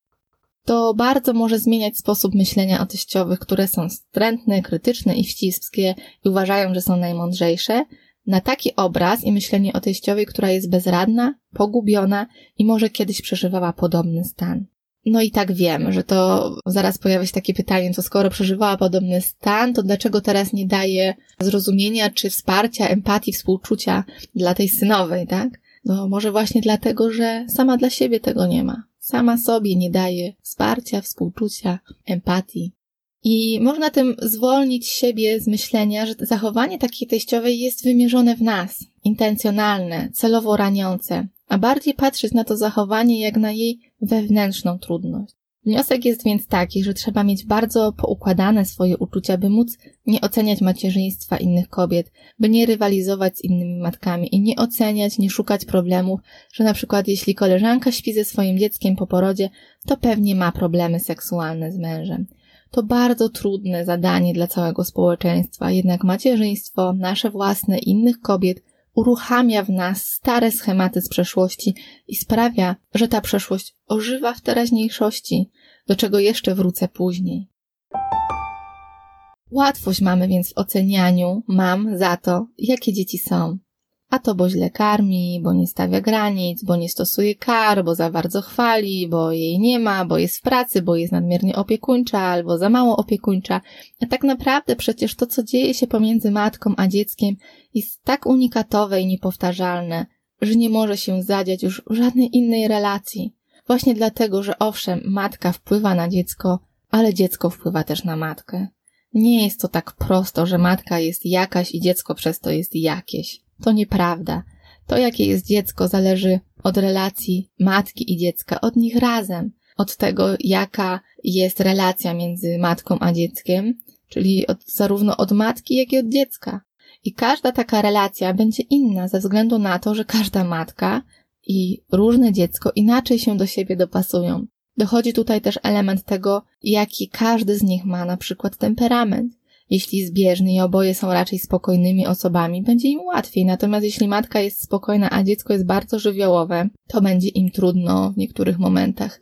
To bardzo może zmieniać sposób myślenia o teściowych, które są strętne, krytyczne i wciskie i uważają, że są najmądrzejsze, na taki obraz i myślenie o teściowej, która jest bezradna, pogubiona i może kiedyś przeżywała podobny stan. No i tak wiem, że to zaraz pojawia się takie pytanie, to skoro przeżywała podobny stan, to dlaczego teraz nie daje zrozumienia czy wsparcia, empatii, współczucia dla tej synowej, tak? No może właśnie dlatego, że sama dla siebie tego nie ma. Sama sobie nie daje wsparcia, współczucia, empatii. I można tym zwolnić siebie z myślenia, że zachowanie takiej teściowej jest wymierzone w nas, intencjonalne, celowo raniące, a bardziej patrzeć na to zachowanie jak na jej wewnętrzną trudność. Wniosek jest więc taki, że trzeba mieć bardzo poukładane swoje uczucia, by móc nie oceniać macierzyństwa innych kobiet, by nie rywalizować z innymi matkami i nie oceniać, nie szukać problemów, że na przykład jeśli koleżanka śpi ze swoim dzieckiem po porodzie, to pewnie ma problemy seksualne z mężem. To bardzo trudne zadanie dla całego społeczeństwa, jednak macierzyństwo, nasze własne, innych kobiet, uruchamia w nas stare schematy z przeszłości i sprawia, że ta przeszłość ożywa w teraźniejszości, do czego jeszcze wrócę później. Łatwość mamy więc w ocenianiu mam za to, jakie dzieci są. A to bo źle karmi, bo nie stawia granic, bo nie stosuje kar, bo za bardzo chwali, bo jej nie ma, bo jest w pracy, bo jest nadmiernie opiekuńcza albo za mało opiekuńcza. A tak naprawdę przecież to, co dzieje się pomiędzy matką a dzieckiem, jest tak unikatowe i niepowtarzalne, że nie może się zadziać już w żadnej innej relacji. Właśnie dlatego, że owszem, matka wpływa na dziecko, ale dziecko wpływa też na matkę. Nie jest to tak prosto, że matka jest jakaś i dziecko przez to jest jakieś. To nieprawda. To, jakie jest dziecko, zależy od relacji matki i dziecka, od nich razem, od tego, jaka jest relacja między matką a dzieckiem, czyli od, zarówno od matki, jak i od dziecka. I każda taka relacja będzie inna ze względu na to, że każda matka i różne dziecko inaczej się do siebie dopasują. Dochodzi tutaj też element tego, jaki każdy z nich ma na przykład temperament. Jeśli zbieżny i oboje są raczej spokojnymi osobami, będzie im łatwiej. Natomiast jeśli matka jest spokojna, a dziecko jest bardzo żywiołowe, to będzie im trudno w niektórych momentach.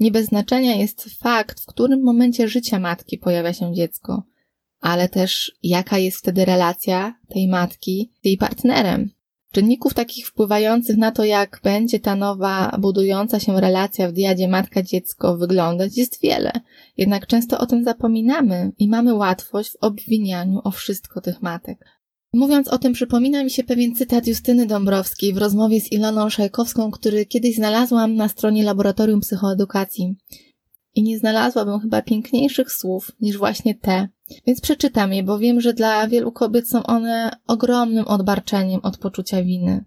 Nie bez znaczenia jest fakt, w którym momencie życia matki pojawia się dziecko, ale też jaka jest wtedy relacja tej matki z jej partnerem. Czynników takich wpływających na to, jak będzie ta nowa, budująca się relacja w diadzie matka-dziecko wyglądać, jest wiele. Jednak często o tym zapominamy i mamy łatwość w obwinianiu o wszystko tych matek. Mówiąc o tym, przypomina mi się pewien cytat Justyny Dąbrowskiej w rozmowie z Iloną Szajkowską, który kiedyś znalazłam na stronie Laboratorium Psychoedukacji. I nie znalazłabym chyba piękniejszych słów niż właśnie te, więc przeczytam je, bo wiem, że dla wielu kobiet są one ogromnym odbarczeniem od poczucia winy.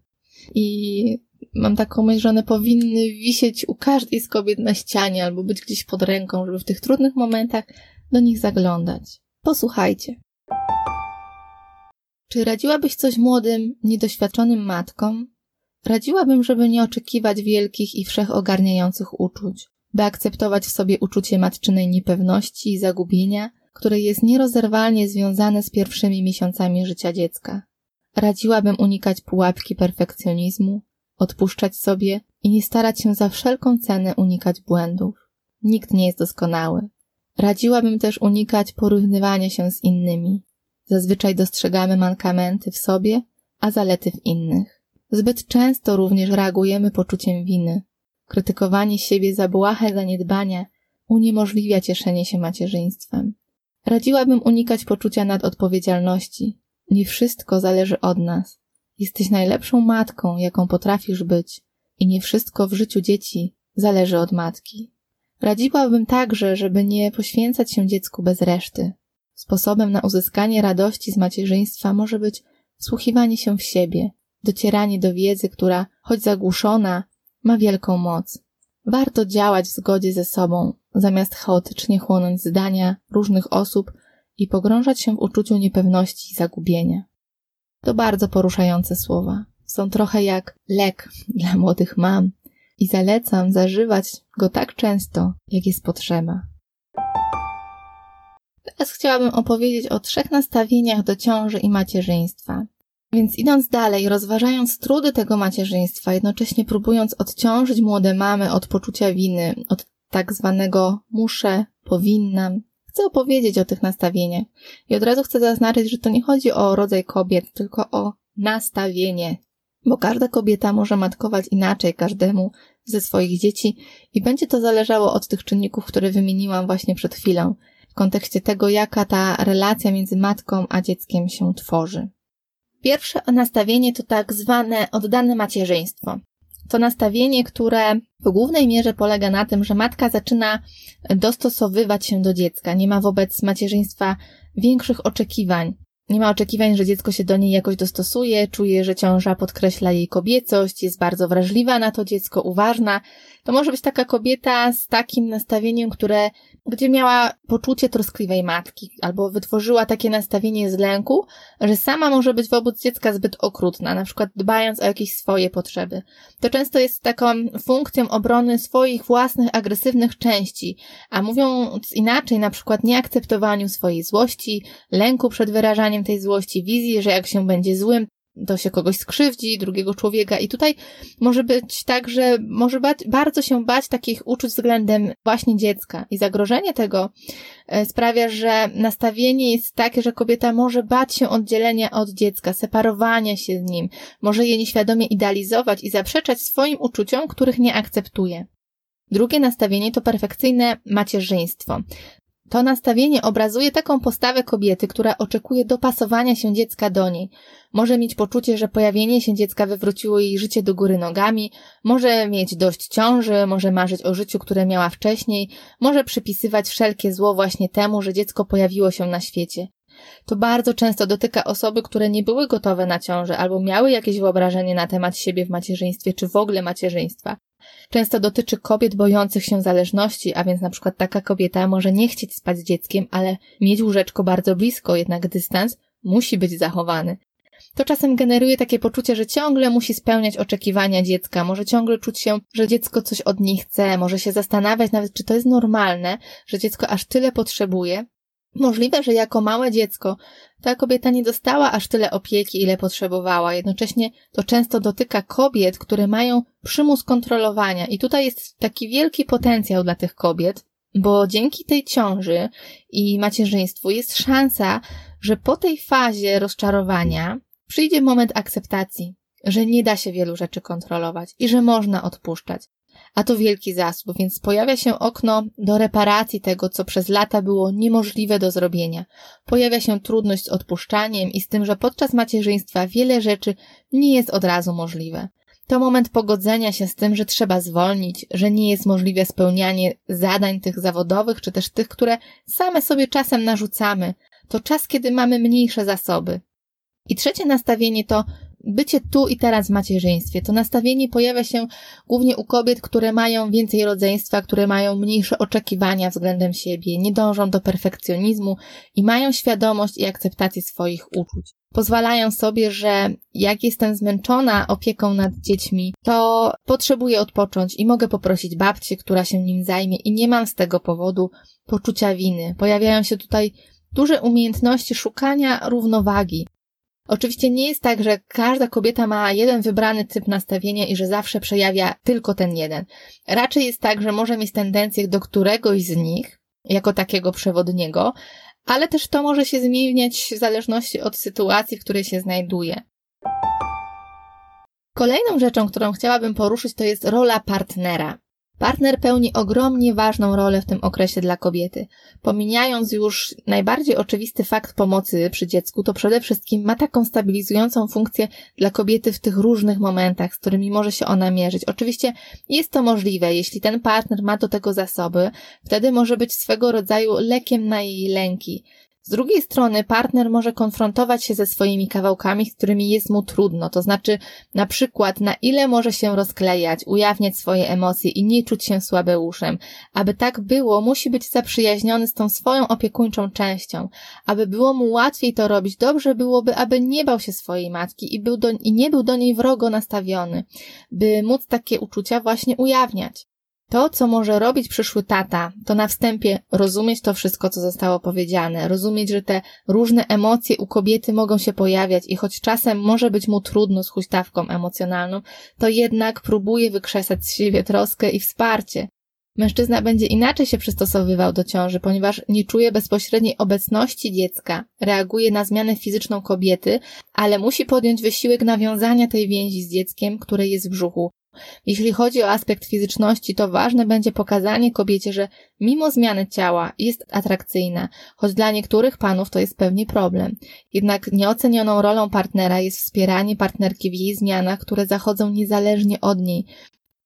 I mam taką myśl, że one powinny wisieć u każdej z kobiet na ścianie albo być gdzieś pod ręką, żeby w tych trudnych momentach do nich zaglądać. Posłuchajcie. Czy radziłabyś coś młodym, niedoświadczonym matkom? Radziłabym, żeby nie oczekiwać wielkich i wszechogarniających uczuć, by akceptować w sobie uczucie matczynej niepewności i zagubienia – które jest nierozerwalnie związane z pierwszymi miesiącami życia dziecka. Radziłabym unikać pułapki perfekcjonizmu, odpuszczać sobie i nie starać się za wszelką cenę unikać błędów. Nikt nie jest doskonały. Radziłabym też unikać porównywania się z innymi. Zazwyczaj dostrzegamy mankamenty w sobie, a zalety w innych. Zbyt często również reagujemy poczuciem winy. Krytykowanie siebie za błahe zaniedbania uniemożliwia cieszenie się macierzyństwem. Radziłabym unikać poczucia nadodpowiedzialności. Nie wszystko zależy od nas. Jesteś najlepszą matką, jaką potrafisz być, i nie wszystko w życiu dzieci zależy od matki. Radziłabym także, żeby nie poświęcać się dziecku bez reszty. Sposobem na uzyskanie radości z macierzyństwa może być wsłuchiwanie się w siebie, docieranie do wiedzy, która, choć zagłuszona, ma wielką moc. Warto działać w zgodzie ze sobą, zamiast chaotycznie chłonąć zdania różnych osób i pogrążać się w uczuciu niepewności i zagubienia. To bardzo poruszające słowa. Są trochę jak lek dla młodych mam i zalecam zażywać go tak często, jak jest potrzeba. Teraz chciałabym opowiedzieć o trzech nastawieniach do ciąży i macierzyństwa. Więc idąc dalej, rozważając trudy tego macierzyństwa, jednocześnie próbując odciążyć młode mamy od poczucia winy, od tak zwanego muszę, powinnam, chcę opowiedzieć o tych nastawieniach. I od razu chcę zaznaczyć, że to nie chodzi o rodzaj kobiet, tylko o nastawienie. Bo każda kobieta może matkować inaczej każdemu ze swoich dzieci i będzie to zależało od tych czynników, które wymieniłam właśnie przed chwilą, w kontekście tego, jaka ta relacja między matką a dzieckiem się tworzy. Pierwsze nastawienie to tak zwane oddane macierzyństwo. To nastawienie, które w głównej mierze polega na tym, że matka zaczyna dostosowywać się do dziecka, nie ma wobec macierzyństwa większych oczekiwań. Nie ma oczekiwań, że dziecko się do niej jakoś dostosuje, czuje, że ciąża podkreśla jej kobiecość, jest bardzo wrażliwa na to dziecko, uważna. To może być taka kobieta z takim nastawieniem, które gdzie miała poczucie troskliwej matki, albo wytworzyła takie nastawienie z lęku, że sama może być wobec dziecka zbyt okrutna, na przykład dbając o jakieś swoje potrzeby. To często jest taką funkcją obrony swoich własnych agresywnych części, a mówiąc inaczej, na przykład nieakceptowaniu swojej złości, lęku przed wyrażaniem tej złości, wizji, że jak się będzie złym, to się kogoś skrzywdzi, drugiego człowieka. I tutaj może być tak, że może bać, bardzo się bać takich uczuć względem właśnie dziecka. I zagrożenie tego e, sprawia, że nastawienie jest takie, że kobieta może bać się oddzielenia od dziecka, separowania się z nim, może je nieświadomie idealizować i zaprzeczać swoim uczuciom, których nie akceptuje. Drugie nastawienie to perfekcyjne macierzyństwo. To nastawienie obrazuje taką postawę kobiety, która oczekuje dopasowania się dziecka do niej. Może mieć poczucie, że pojawienie się dziecka wywróciło jej życie do góry nogami, może mieć dość ciąży, może marzyć o życiu, które miała wcześniej, może przypisywać wszelkie zło właśnie temu, że dziecko pojawiło się na świecie. To bardzo często dotyka osoby, które nie były gotowe na ciążę albo miały jakieś wyobrażenie na temat siebie w macierzyństwie czy w ogóle macierzyństwa. Często dotyczy kobiet bojących się zależności, a więc na przykład taka kobieta może nie chcieć spać z dzieckiem, ale mieć łóżeczko bardzo blisko, jednak dystans musi być zachowany. To czasem generuje takie poczucie, że ciągle musi spełniać oczekiwania dziecka, może ciągle czuć się, że dziecko coś od niej chce, może się zastanawiać nawet, czy to jest normalne, że dziecko aż tyle potrzebuje, Możliwe, że jako małe dziecko ta kobieta nie dostała aż tyle opieki, ile potrzebowała. Jednocześnie to często dotyka kobiet, które mają przymus kontrolowania. I tutaj jest taki wielki potencjał dla tych kobiet, bo dzięki tej ciąży i macierzyństwu jest szansa, że po tej fazie rozczarowania przyjdzie moment akceptacji, że nie da się wielu rzeczy kontrolować i że można odpuszczać a to wielki zasób, więc pojawia się okno do reparacji tego, co przez lata było niemożliwe do zrobienia. Pojawia się trudność z odpuszczaniem i z tym, że podczas macierzyństwa wiele rzeczy nie jest od razu możliwe. To moment pogodzenia się z tym, że trzeba zwolnić, że nie jest możliwe spełnianie zadań tych zawodowych, czy też tych, które same sobie czasem narzucamy. To czas, kiedy mamy mniejsze zasoby. I trzecie nastawienie to bycie tu i teraz w macierzyństwie. To nastawienie pojawia się głównie u kobiet, które mają więcej rodzeństwa, które mają mniejsze oczekiwania względem siebie, nie dążą do perfekcjonizmu i mają świadomość i akceptację swoich uczuć. Pozwalają sobie, że jak jestem zmęczona opieką nad dziećmi, to potrzebuję odpocząć i mogę poprosić babcię, która się nim zajmie i nie mam z tego powodu poczucia winy. Pojawiają się tutaj duże umiejętności szukania równowagi, Oczywiście nie jest tak, że każda kobieta ma jeden wybrany typ nastawienia i że zawsze przejawia tylko ten jeden. Raczej jest tak, że może mieć tendencję do któregoś z nich, jako takiego przewodniego, ale też to może się zmieniać w zależności od sytuacji, w której się znajduje. Kolejną rzeczą, którą chciałabym poruszyć, to jest rola partnera. Partner pełni ogromnie ważną rolę w tym okresie dla kobiety. Pomijając już najbardziej oczywisty fakt pomocy przy dziecku, to przede wszystkim ma taką stabilizującą funkcję dla kobiety w tych różnych momentach, z którymi może się ona mierzyć. Oczywiście jest to możliwe, jeśli ten partner ma do tego zasoby, wtedy może być swego rodzaju lekiem na jej lęki. Z drugiej strony partner może konfrontować się ze swoimi kawałkami, z którymi jest mu trudno, to znaczy na przykład na ile może się rozklejać, ujawniać swoje emocje i nie czuć się słabeuszem. Aby tak było, musi być zaprzyjaźniony z tą swoją opiekuńczą częścią. Aby było mu łatwiej to robić, dobrze byłoby, aby nie bał się swojej matki i, był do, i nie był do niej wrogo nastawiony, by móc takie uczucia właśnie ujawniać. To, co może robić przyszły tata, to na wstępie rozumieć to wszystko, co zostało powiedziane, rozumieć, że te różne emocje u kobiety mogą się pojawiać i choć czasem może być mu trudno z huśtawką emocjonalną, to jednak próbuje wykrzesać z siebie troskę i wsparcie. Mężczyzna będzie inaczej się przystosowywał do ciąży, ponieważ nie czuje bezpośredniej obecności dziecka, reaguje na zmianę fizyczną kobiety, ale musi podjąć wysiłek nawiązania tej więzi z dzieckiem, które jest w brzuchu, jeśli chodzi o aspekt fizyczności, to ważne będzie pokazanie kobiecie, że mimo zmiany ciała jest atrakcyjna, choć dla niektórych panów to jest pewnie problem. Jednak nieocenioną rolą partnera jest wspieranie partnerki w jej zmianach, które zachodzą niezależnie od niej.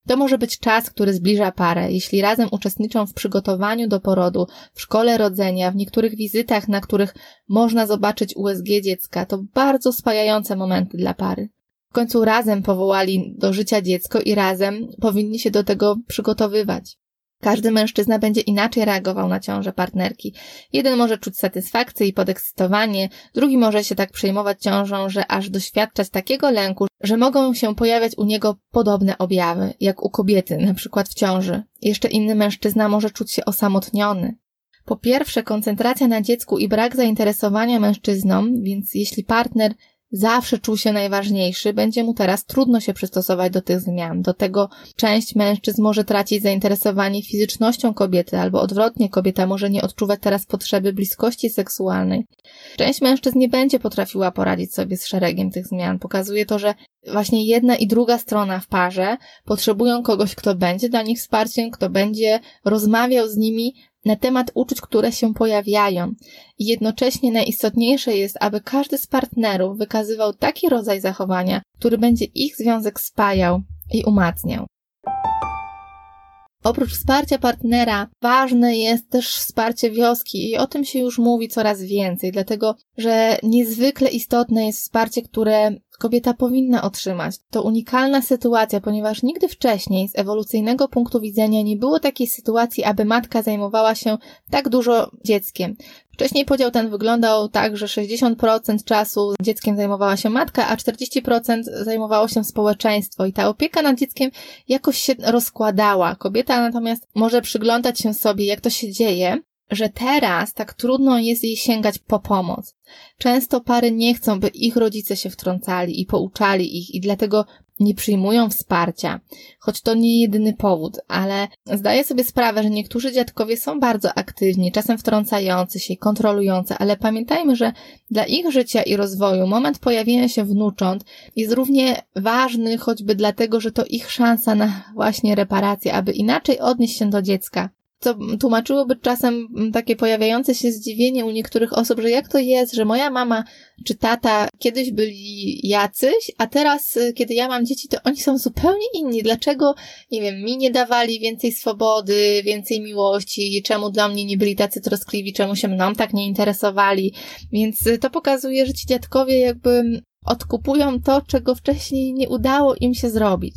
To może być czas, który zbliża parę, jeśli razem uczestniczą w przygotowaniu do porodu, w szkole rodzenia, w niektórych wizytach, na których można zobaczyć USG dziecka. To bardzo spajające momenty dla pary końcu razem powołali do życia dziecko i razem powinni się do tego przygotowywać. Każdy mężczyzna będzie inaczej reagował na ciążę partnerki. Jeden może czuć satysfakcję i podekscytowanie, drugi może się tak przejmować ciążą, że aż doświadczać takiego lęku, że mogą się pojawiać u niego podobne objawy, jak u kobiety, na przykład w ciąży. Jeszcze inny mężczyzna może czuć się osamotniony. Po pierwsze, koncentracja na dziecku i brak zainteresowania mężczyzną, więc jeśli partner zawsze czuł się najważniejszy, będzie mu teraz trudno się przystosować do tych zmian. Do tego część mężczyzn może tracić zainteresowanie fizycznością kobiety, albo odwrotnie, kobieta może nie odczuwać teraz potrzeby bliskości seksualnej. Część mężczyzn nie będzie potrafiła poradzić sobie z szeregiem tych zmian. Pokazuje to, że właśnie jedna i druga strona w parze potrzebują kogoś, kto będzie dla nich wsparciem, kto będzie rozmawiał z nimi na temat uczuć, które się pojawiają. I jednocześnie najistotniejsze jest, aby każdy z partnerów wykazywał taki rodzaj zachowania, który będzie ich związek spajał i umacniał. Oprócz wsparcia partnera, ważne jest też wsparcie wioski i o tym się już mówi coraz więcej, dlatego że niezwykle istotne jest wsparcie, które kobieta powinna otrzymać. To unikalna sytuacja, ponieważ nigdy wcześniej z ewolucyjnego punktu widzenia nie było takiej sytuacji, aby matka zajmowała się tak dużo dzieckiem. Wcześniej podział ten wyglądał tak, że 60% czasu dzieckiem zajmowała się matka, a 40% zajmowało się społeczeństwo i ta opieka nad dzieckiem jakoś się rozkładała. Kobieta natomiast może przyglądać się sobie, jak to się dzieje, że teraz tak trudno jest jej sięgać po pomoc. Często pary nie chcą, by ich rodzice się wtrącali i pouczali ich i dlatego nie przyjmują wsparcia, choć to nie jedyny powód, ale zdaję sobie sprawę, że niektórzy dziadkowie są bardzo aktywni, czasem wtrącający się, kontrolujący, ale pamiętajmy, że dla ich życia i rozwoju moment pojawienia się wnucząt jest równie ważny, choćby dlatego, że to ich szansa na właśnie reparację, aby inaczej odnieść się do dziecka co tłumaczyłoby czasem takie pojawiające się zdziwienie u niektórych osób, że jak to jest, że moja mama czy tata kiedyś byli jacyś, a teraz, y, kiedy ja mam dzieci, to oni są zupełnie inni. Dlaczego, nie wiem, mi nie dawali więcej swobody, więcej miłości, czemu dla mnie nie byli tacy troskliwi, czemu się mną tak nie interesowali. Więc y, to pokazuje, że ci dziadkowie jakby odkupują to, czego wcześniej nie udało im się zrobić.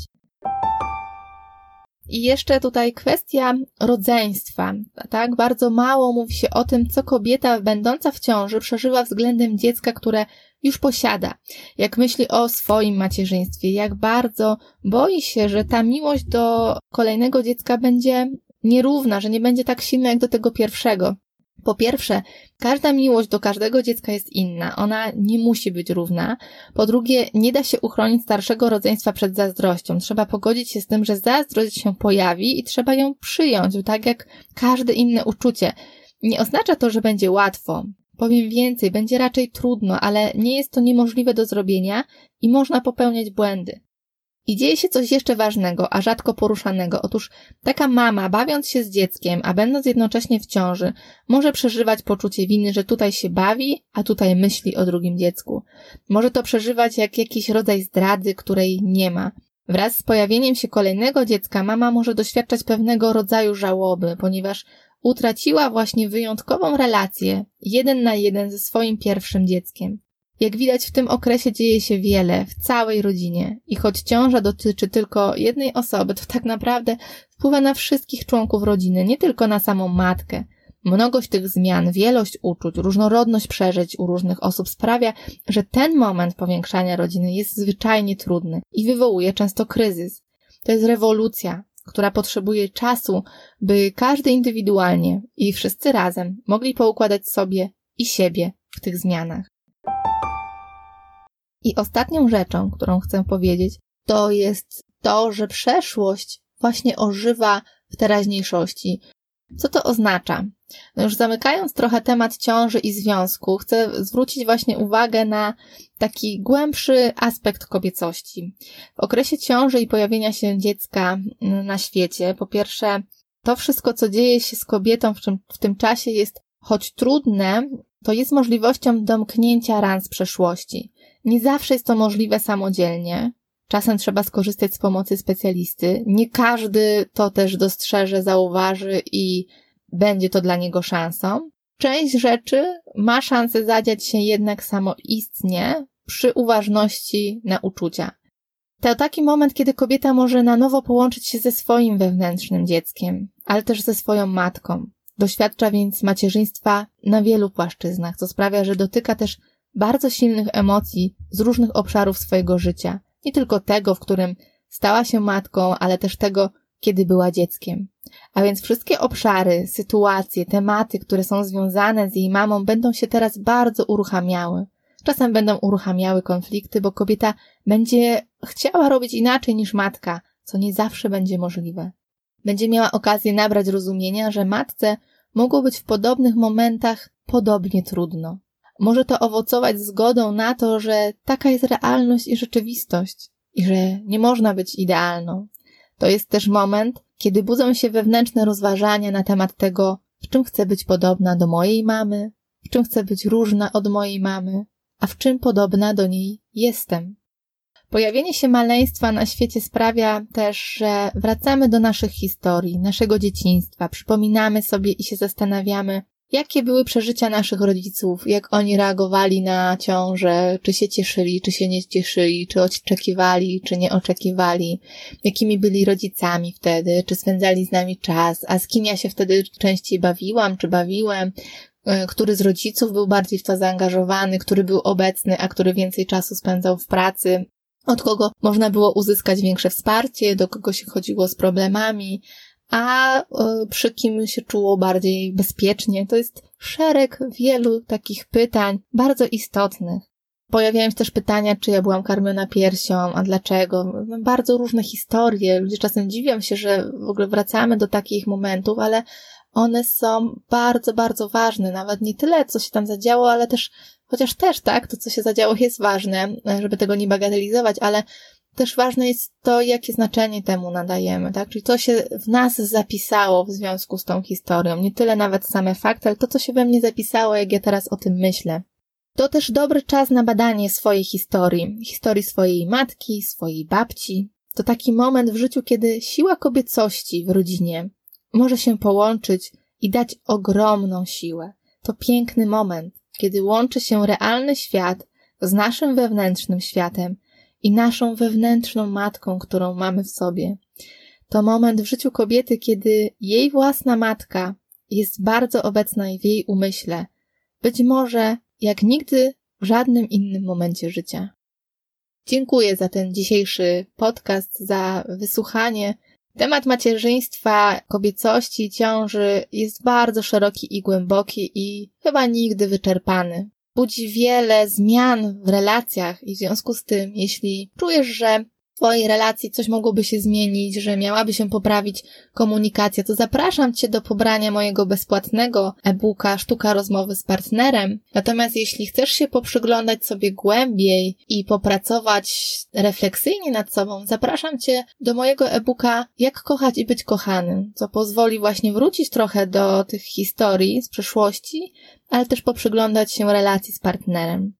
I jeszcze tutaj kwestia rodzeństwa, tak? Bardzo mało mówi się o tym, co kobieta będąca w ciąży przeżywa względem dziecka, które już posiada. Jak myśli o swoim macierzyństwie, jak bardzo boi się, że ta miłość do kolejnego dziecka będzie nierówna, że nie będzie tak silna jak do tego pierwszego. Po pierwsze, każda miłość do każdego dziecka jest inna, ona nie musi być równa. Po drugie, nie da się uchronić starszego rodzeństwa przed zazdrością. Trzeba pogodzić się z tym, że zazdrość się pojawi i trzeba ją przyjąć, tak jak każde inne uczucie. Nie oznacza to, że będzie łatwo. Powiem więcej, będzie raczej trudno, ale nie jest to niemożliwe do zrobienia i można popełniać błędy. I dzieje się coś jeszcze ważnego, a rzadko poruszanego. Otóż taka mama, bawiąc się z dzieckiem, a będąc jednocześnie w ciąży, może przeżywać poczucie winy, że tutaj się bawi, a tutaj myśli o drugim dziecku. Może to przeżywać jak jakiś rodzaj zdrady, której nie ma. Wraz z pojawieniem się kolejnego dziecka mama może doświadczać pewnego rodzaju żałoby, ponieważ utraciła właśnie wyjątkową relację jeden na jeden ze swoim pierwszym dzieckiem. Jak widać, w tym okresie dzieje się wiele w całej rodzinie i choć ciąża dotyczy tylko jednej osoby, to tak naprawdę wpływa na wszystkich członków rodziny, nie tylko na samą matkę. Mnogość tych zmian, wielość uczuć, różnorodność przeżyć u różnych osób sprawia, że ten moment powiększania rodziny jest zwyczajnie trudny i wywołuje często kryzys. To jest rewolucja, która potrzebuje czasu, by każdy indywidualnie i wszyscy razem mogli poukładać sobie i siebie w tych zmianach. I ostatnią rzeczą, którą chcę powiedzieć, to jest to, że przeszłość właśnie ożywa w teraźniejszości. Co to oznacza? No już zamykając trochę temat ciąży i związku, chcę zwrócić właśnie uwagę na taki głębszy aspekt kobiecości. W okresie ciąży i pojawienia się dziecka na świecie, po pierwsze, to wszystko, co dzieje się z kobietą w tym, w tym czasie jest choć trudne, to jest możliwością domknięcia ran z przeszłości. Nie zawsze jest to możliwe samodzielnie. Czasem trzeba skorzystać z pomocy specjalisty. Nie każdy to też dostrzeże, zauważy i będzie to dla niego szansą. Część rzeczy ma szansę zadziać się jednak samoistnie przy uważności na uczucia. To taki moment, kiedy kobieta może na nowo połączyć się ze swoim wewnętrznym dzieckiem, ale też ze swoją matką. Doświadcza więc macierzyństwa na wielu płaszczyznach, co sprawia, że dotyka też bardzo silnych emocji z różnych obszarów swojego życia. Nie tylko tego, w którym stała się matką, ale też tego, kiedy była dzieckiem. A więc wszystkie obszary, sytuacje, tematy, które są związane z jej mamą, będą się teraz bardzo uruchamiały. Czasem będą uruchamiały konflikty, bo kobieta będzie chciała robić inaczej niż matka, co nie zawsze będzie możliwe. Będzie miała okazję nabrać rozumienia, że matce mogło być w podobnych momentach podobnie trudno. Może to owocować zgodą na to, że taka jest realność i rzeczywistość i że nie można być idealną. To jest też moment, kiedy budzą się wewnętrzne rozważania na temat tego, w czym chcę być podobna do mojej mamy, w czym chcę być różna od mojej mamy, a w czym podobna do niej jestem. Pojawienie się maleństwa na świecie sprawia też, że wracamy do naszych historii, naszego dzieciństwa, przypominamy sobie i się zastanawiamy, jakie były przeżycia naszych rodziców, jak oni reagowali na ciążę, czy się cieszyli, czy się nie cieszyli, czy oczekiwali, czy nie oczekiwali, jakimi byli rodzicami wtedy, czy spędzali z nami czas, a z kim ja się wtedy częściej bawiłam, czy bawiłem, e, który z rodziców był bardziej w to zaangażowany, który był obecny, a który więcej czasu spędzał w pracy, od kogo można było uzyskać większe wsparcie, do kogo się chodziło z problemami, a e, przy kim się czuło bardziej bezpiecznie. To jest szereg wielu takich pytań, bardzo istotnych. Pojawiają się też pytania, czy ja byłam karmiona piersią, a dlaczego. Bardzo różne historie. Ludzie czasem dziwią się, że w ogóle wracamy do takich momentów, ale one są bardzo, bardzo ważne. Nawet nie tyle, co się tam zadziało, ale też, chociaż też, tak, to, co się zadziało jest ważne, żeby tego nie bagatelizować, ale też ważne jest to, jakie znaczenie temu nadajemy, tak? Czyli co się w nas zapisało w związku z tą historią. Nie tyle nawet same fakty, ale to, co się we mnie zapisało, jak ja teraz o tym myślę. To też dobry czas na badanie swojej historii, historii swojej matki, swojej babci. To taki moment w życiu, kiedy siła kobiecości w rodzinie może się połączyć i dać ogromną siłę. To piękny moment, kiedy łączy się realny świat z naszym wewnętrznym światem i naszą wewnętrzną matką, którą mamy w sobie. To moment w życiu kobiety, kiedy jej własna matka jest bardzo obecna w jej umyśle, być może jak nigdy w żadnym innym momencie życia. Dziękuję za ten dzisiejszy podcast, za wysłuchanie. Temat macierzyństwa, kobiecości, ciąży jest bardzo szeroki i głęboki i chyba nigdy wyczerpany budzi wiele zmian w relacjach i w związku z tym, jeśli czujesz, że twojej relacji coś mogłoby się zmienić, że miałaby się poprawić komunikacja, to zapraszam Cię do pobrania mojego bezpłatnego e-booka Sztuka rozmowy z partnerem. Natomiast jeśli chcesz się poprzyglądać sobie głębiej i popracować refleksyjnie nad sobą, zapraszam Cię do mojego e-booka Jak kochać i być kochanym, co pozwoli właśnie wrócić trochę do tych historii z przeszłości, ale też poprzyglądać się relacji z partnerem.